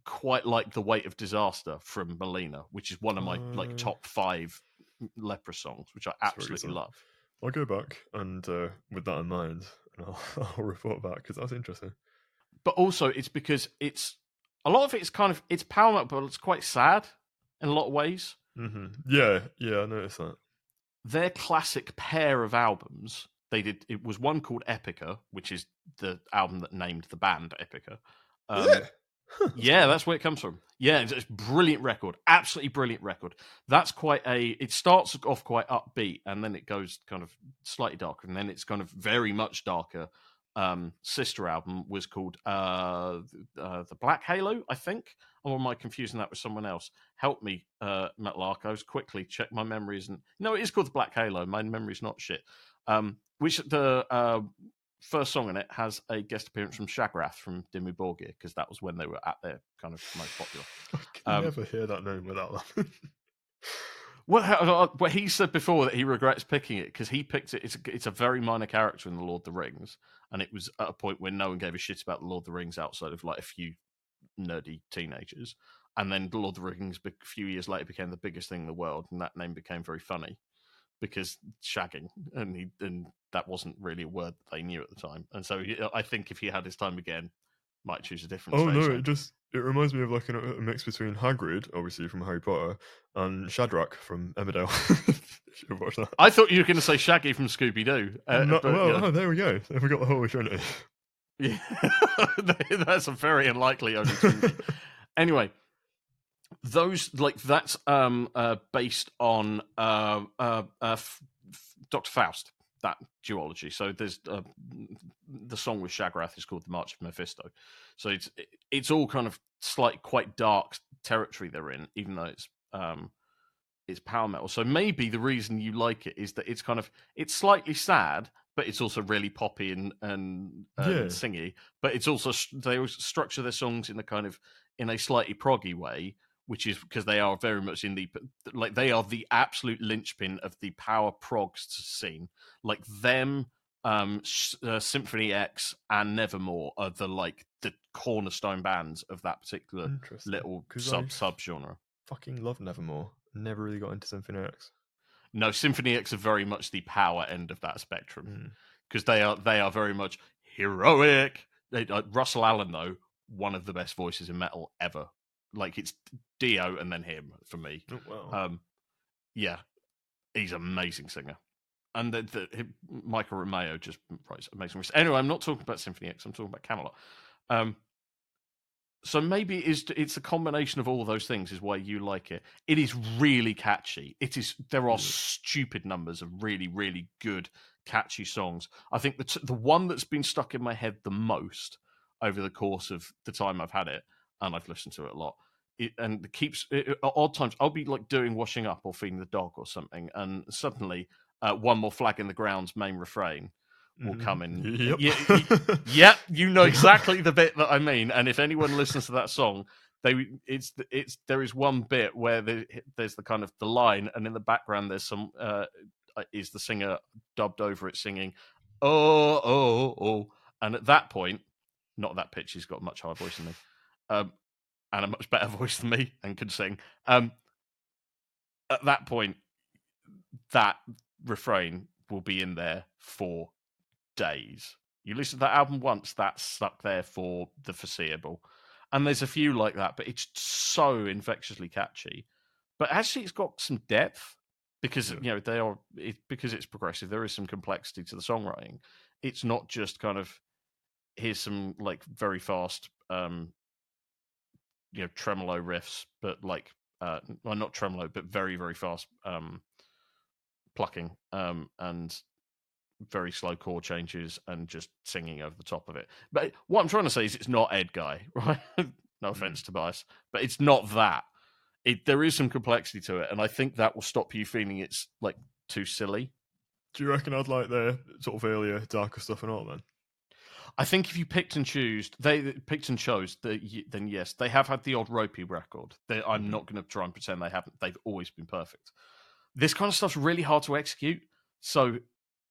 quite like "The Weight of Disaster" from Malina, which is one of my like Uh. top five Leprous songs, which I That's a very good absolutely love. I'll go back and uh, with that in mind, and I'll, I'll report back because that's interesting. But also, it's because it's a lot of it is kind of it's power metal, but it's quite sad in a lot of ways. hmm Yeah, yeah, I noticed that. their classic pair of albums they did it was one called epica which is the album that named the band epica um, it? Huh, yeah that's where it comes from. Yeah it's, it's a brilliant record absolutely brilliant record. That's quite a it starts off quite upbeat and then it goes kind of slightly darker and then it's kind of very much darker. Um sister album was called uh, uh the black halo i think. Or am i confusing that with someone else? Help me uh matt larkos quickly check my memory isn't no it is called the black halo my memory's not shit. Um which the uh first song in it has a guest appearance from shagrath from dimmu borgir because that was when they were at their kind of most popular I can um, never hear that name without laughing. Well, uh, well, he said before that he regrets picking it because he picked it. It's a, it's a very minor character in the Lord of the Rings, and it was at a point when no one gave a shit about the Lord of the Rings outside of like a few nerdy teenagers. And then the Lord of the Rings, a few years later, became the biggest thing in the world, and that name became very funny because shagging, and he and that wasn't really a word that they knew at the time. And so he- I think if he had his time again, might choose a different. oh no, name. it just it reminds me of like a, a mix between Hagrid, obviously from Harry Potter, and Shadrach from Emmerdale. Should watched that. I thought you were going to say Shaggy from Scooby Doo. Uh, No- well, know. oh, there we go. We got the whole Trinity. Yeah, that's a very unlikely only anyway, those like that's um uh based on uh uh, uh F- F- Dr. Faust that duology. So there's uh, the song with Shagrath is called the March of Mephisto. So it's it's all kind of slight quite dark territory they're in, even though it's um it's power metal. So maybe the reason you like it is that it's kind of it's slightly sad, but it's also really poppy and and, and Yeah. singy. But it's also they always structure their songs in a kind of in a slightly proggy way, which is because they are very much in the like they are the absolute linchpin of the power prog scene. Like them, um, uh, Symphony X and Nevermore are the like the cornerstone bands of that particular little sub sub genre. fucking love Nevermore. Never really got into Symphony X. No, Symphony X are very much the power end of that spectrum Mm. because they are they are very much heroic. They, uh, Russell Allen though, one of the best voices in metal ever. Like it's Dio and then him for me. Oh, wow. Um, yeah, he's an amazing singer. And the, the, Michael Romeo just writes amazing. Anyway, I'm not talking about Symphony X. I'm talking about Kamelot. Um, so maybe it is it's a combination of all those things is why you like it. It is really catchy. It is. There are Yeah. stupid numbers of really, really good, catchy songs. I think the t- the one that's been stuck in my head the most over the course of the time I've had it, and I've listened to it a lot, it, and it keeps it, at odd times. I'll be like doing washing up or feeding the dog or something, and suddenly uh, one more flag in the ground's main refrain will Mhm. come in. Yep. Yeah, Yep, you know exactly the bit that I mean. And if anyone listens to that song, they it's it's there is one bit where there, there's the kind of the line, and in the background there's some uh, is the singer dubbed over it singing, oh oh oh, and at that point, not that pitch, he's got much higher voice than me, um, and a much better voice than me, and can sing. Um, at that point, that refrain will be in there for days. You listen to that album once, that's stuck there for the foreseeable. And there's a few like that, but it's so infectiously catchy. But actually, it's got some depth because you know they are it, because it's progressive. There is some complexity to the songwriting. It's not just kind of here's some like very fast, um, you know, tremolo riffs, but like uh, well, not tremolo, but very very fast um, plucking um, and very slow chord changes and just singing over the top of it. But what I'm trying to say is it's not Edguy, right? no offense, Tobias, but it's not that. it there is some complexity to it, and I think that will stop you feeling it's like too silly. Do you reckon I'd like their sort of earlier, darker stuff and all then? I think if you picked and chose, they picked and chose, the, then yes, they have had the odd ropey record. They, I'm mm-hmm. not going to try and pretend they haven't. They've always been perfect. This kind of stuff's really hard to execute. So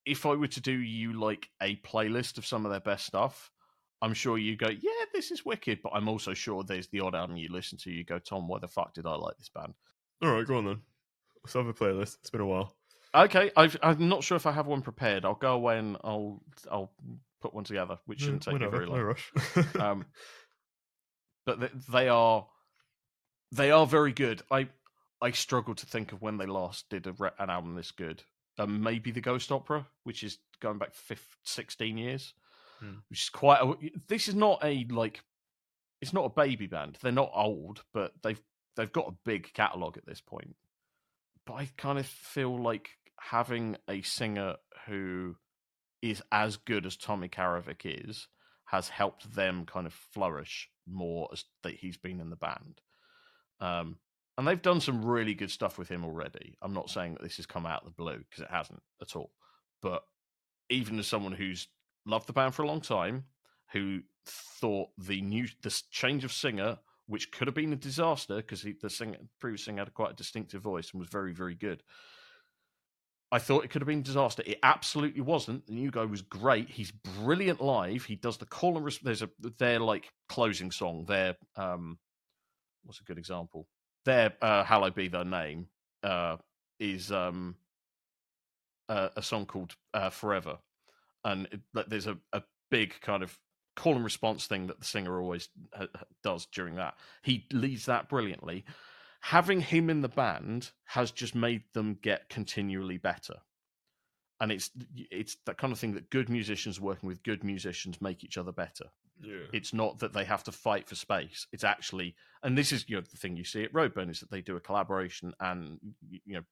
if I were to do you like a playlist of some of their best stuff, I'm sure you go, yeah, this is wicked. But I'm also sure there's the odd album you listen to, you go, Tom, why the fuck did I like this band? All right, go on then. Let's have a playlist. It's been a while. Okay, i am not sure if I have one prepared. I'll go away and I'll I'll put one together, which shouldn't take you very long. No rush. um, but they, they are they are very good. I I struggle to think of when they last did a, an album this good. Um, maybe the Ghost Opera, which is going back 15, 16 years, hmm. which is quite. A, this is not a like, it's not a baby band. They're not old, but they've they've got a big catalog at this point. But I kind of feel like having a singer who is as good as Tommy Karevik is has helped them kind of flourish more as that he's been in the band. Um, and they've done some really good stuff with him already. I'm not saying that this has come out of the blue because it hasn't at all. But even as someone who's loved the band for a long time, who thought the new the change of singer, which could have been a disaster because the singer previous singer had quite a distinctive voice and was very very good, I thought it could have been a disaster. It absolutely wasn't. The new guy was great. He's brilliant live. He does the call and response. There's a their like closing song. Their um, what's a good example? Their uh, "Hallowed Be Thy Name" uh, is um, uh, a song called uh, "Forever," and it, there's a, a big kind of call and response thing that the singer always uh, does during that. He leads that brilliantly having him in the band has just made them get continually better. And it's it's that kind of thing that good musicians working with good musicians make each other better. Yeah. it's not that they have to fight for space. It's actually and this is you know the thing you see at roadburn is that they do a collaboration and you know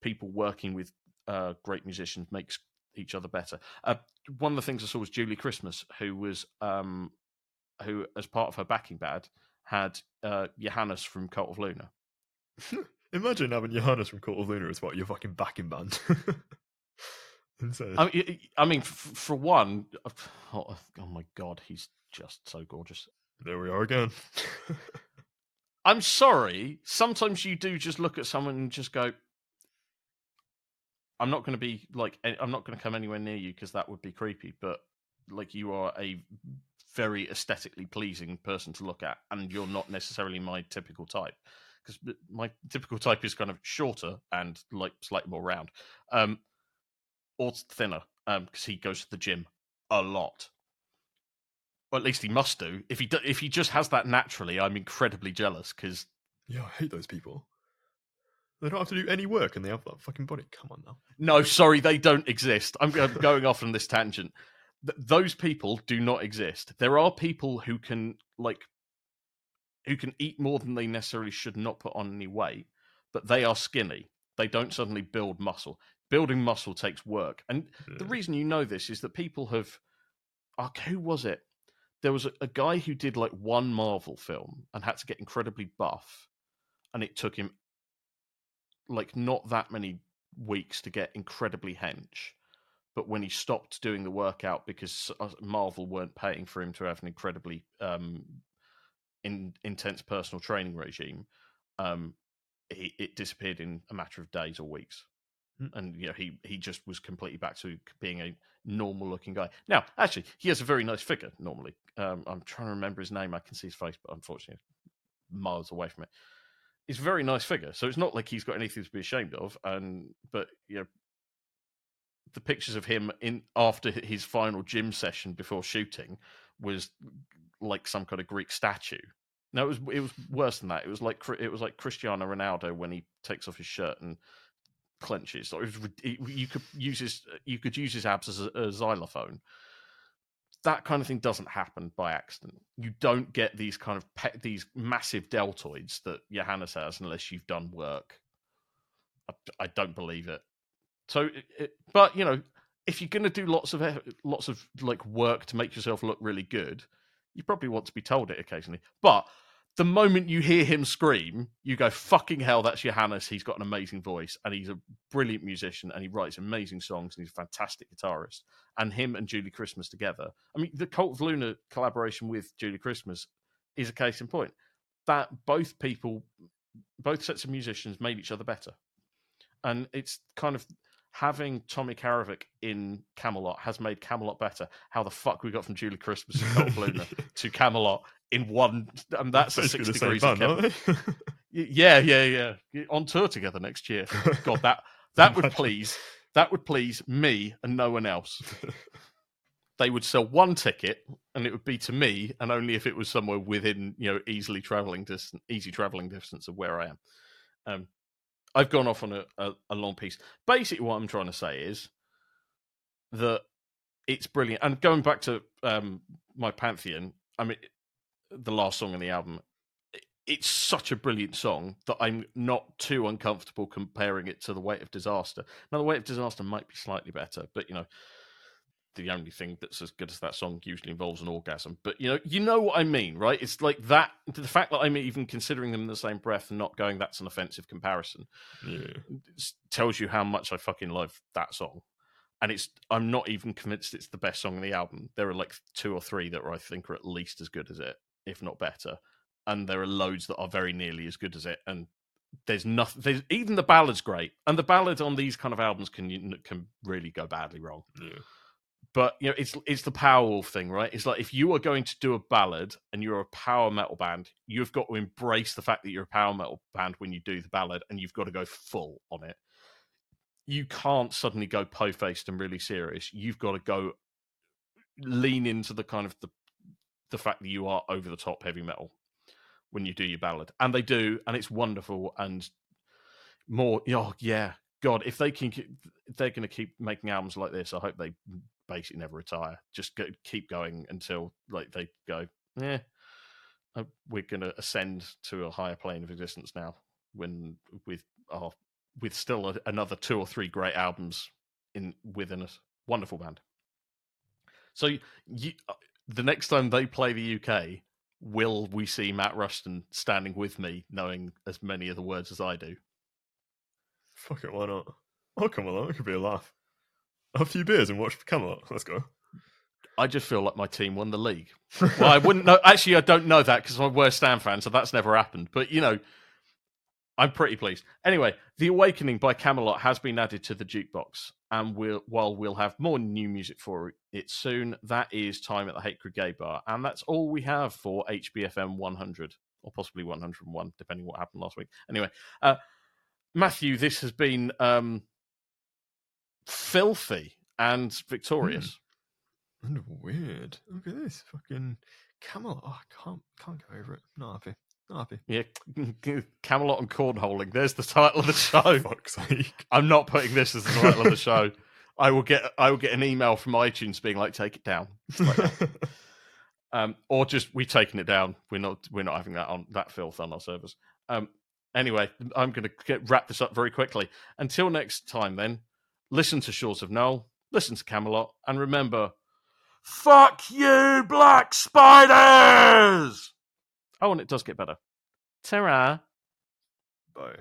people working with uh, great musicians makes each other better. Uh, one of the things i saw was julie christmas who was um who as part of her backing band had uh, Johannes from Cult of Luna. Imagine having Johannes from Cult of Luna as what your fucking backing band. I mean, I mean, for one, oh, oh my god, he's just so gorgeous. There we are again. I'm sorry. Sometimes you do just look at someone and just go, "I'm not going to be like, I'm not going to come anywhere near you because that would be creepy." But like, you are a very aesthetically pleasing person to look at, and you're not necessarily my typical type. Because my typical type is kind of shorter and like slightly more round, um, or thinner. Um, because he goes to the gym a lot. Or at least he must do. If he do, if he just has that naturally, I'm incredibly jealous. Because yeah, I hate those people. They don't have to do any work and they have that fucking body. Come on now. No, sorry, they don't exist. I'm, I'm going off on this tangent th- those people do not exist. There are people who can like who can eat more than they necessarily should not put on any weight, but they are skinny. They don't suddenly build muscle. Building muscle takes work. And the reason you know this is that people have uh, who was it? There was a, a guy who did like one Marvel film and had to get incredibly buff, and it took him like not that many weeks to get incredibly hench but when he stopped doing the workout because uh, Marvel weren't paying for him to have an incredibly um, in, intense personal training regime, um, he, it disappeared in a matter of days or weeks. Mm. And you know he he just was completely back to being a normal looking guy. Now, actually, he has a very nice figure. Normally, um, I'm trying to remember his name. I can see his face, but unfortunately, miles away from it. It's a very nice figure, so it's not like he's got anything to be ashamed of. And but you know, the pictures of him in after his final gym session before shooting was like some kind of Greek statue. No, it was it was worse than that. It was like it was like Cristiano Ronaldo when he takes off his shirt and clenches. It was, you could use his you could use his abs as a, a xylophone. That kind of thing doesn't happen by accident. You don't get these kind of pe- these massive deltoids that Johannes has unless you've done work. I, I don't believe it. So, it, but you know, if you're going to do lots of lots of like work to make yourself look really good, you probably want to be told it occasionally. But the moment you hear him scream, you go, fucking hell, that's Johannes. He's got an amazing voice and he's a brilliant musician and he writes amazing songs and he's a fantastic guitarist. And him and Julie Christmas together. I mean, the Cult of Luna collaboration with Julie Christmas is a case in point. That both people, both sets of musicians made each other better. And it's kind of having Tommy Karevik in Kamelot has made Kamelot better. How the fuck we got from Julie Christmas and of Luna to Kamelot in one, and that's a six degrees. Aren't they? yeah, yeah, yeah. On tour together next year. God, that that would please that would please me and no one else. they would sell one ticket, and it would be to me, and only if it was somewhere within you know easily traveling distance, easy traveling distance of where I am. Um, I've gone off on a, a, a long piece. Basically, what I'm trying to say is that it's brilliant. And going back to um, my Pantheon, I mean, the last song on the album, it's such a brilliant song that I'm not too uncomfortable comparing it to The Weight of Disaster. Now, The Weight of Disaster might be slightly better, but you know, the only thing that's as good as that song usually involves an orgasm. But you know, you know what I mean, right? It's like that. The fact that I'm even considering them in the same breath and not going, "That's an offensive comparison," yeah. tells you how much I fucking love that song. And it's I'm not even convinced it's the best song on the album. There are like two or three that I think are at least as good as it, if not better. And there are loads that are very nearly as good as it. And there's nothing. There's even the ballad's great, and the ballad on these kind of albums can can really go badly wrong. Yeah but you know it's it's the Powerwolf thing, right? It's like if you are going to do a ballad and you're a power metal band, you've got to embrace the fact that you're a power metal band when you do the ballad, and you've got to go full on it. You can't suddenly go po faced and really serious. You've got to go lean into the kind of the the fact that you are over the top heavy metal when you do your ballad, and they do, and it's wonderful and more. Oh yeah, God, if they can, they're going to keep making albums like this, I hope they basically never retire. Just go, keep going until like they go, yeah, uh, we're going to ascend to a higher plane of existence now. When with our with still a, another two or three great albums in within us, wonderful band. So you, uh, the next time they play the UK, will we see Matt Rushton standing with me, knowing as many of the words as I do? Fuck it, why not? I'll come along. It could be a laugh a few beers and watch Kamelot. Let's go. I just feel like my team won the league. well, I wouldn't know. Actually, I don't know that because I'm a West Ham fan, so that's never happened. But you know, I'm pretty pleased. Anyway, The Awakening by Kamelot has been added to the jukebox, and we'll, while we'll have more new music for it soon, that is time at the Hate Crew Gay Bar, and that's all we have for HBFM 100 or possibly 101, depending what happened last week. Anyway, uh, Matthew, this has been um, filthy and victorious. Hmm. And weird. Look at this fucking Kamelot. Oh, I can't can't go over it. Not happy. Not happy. Yeah, Kamelot and cornholing. There's the title of the show. fuck's sake. I'm not putting this as the title of the show. I will get I will get an email from iTunes being like, take it down. um, or just we've taken it down. We're not we're not having that on that filth on our servers. Um, anyway, I'm going to wrap this up very quickly. Until next time, then listen to Shores of Null, listen to Kamelot, and remember, fuck you, black spiders! Oh, and it does get better. Ta Bye.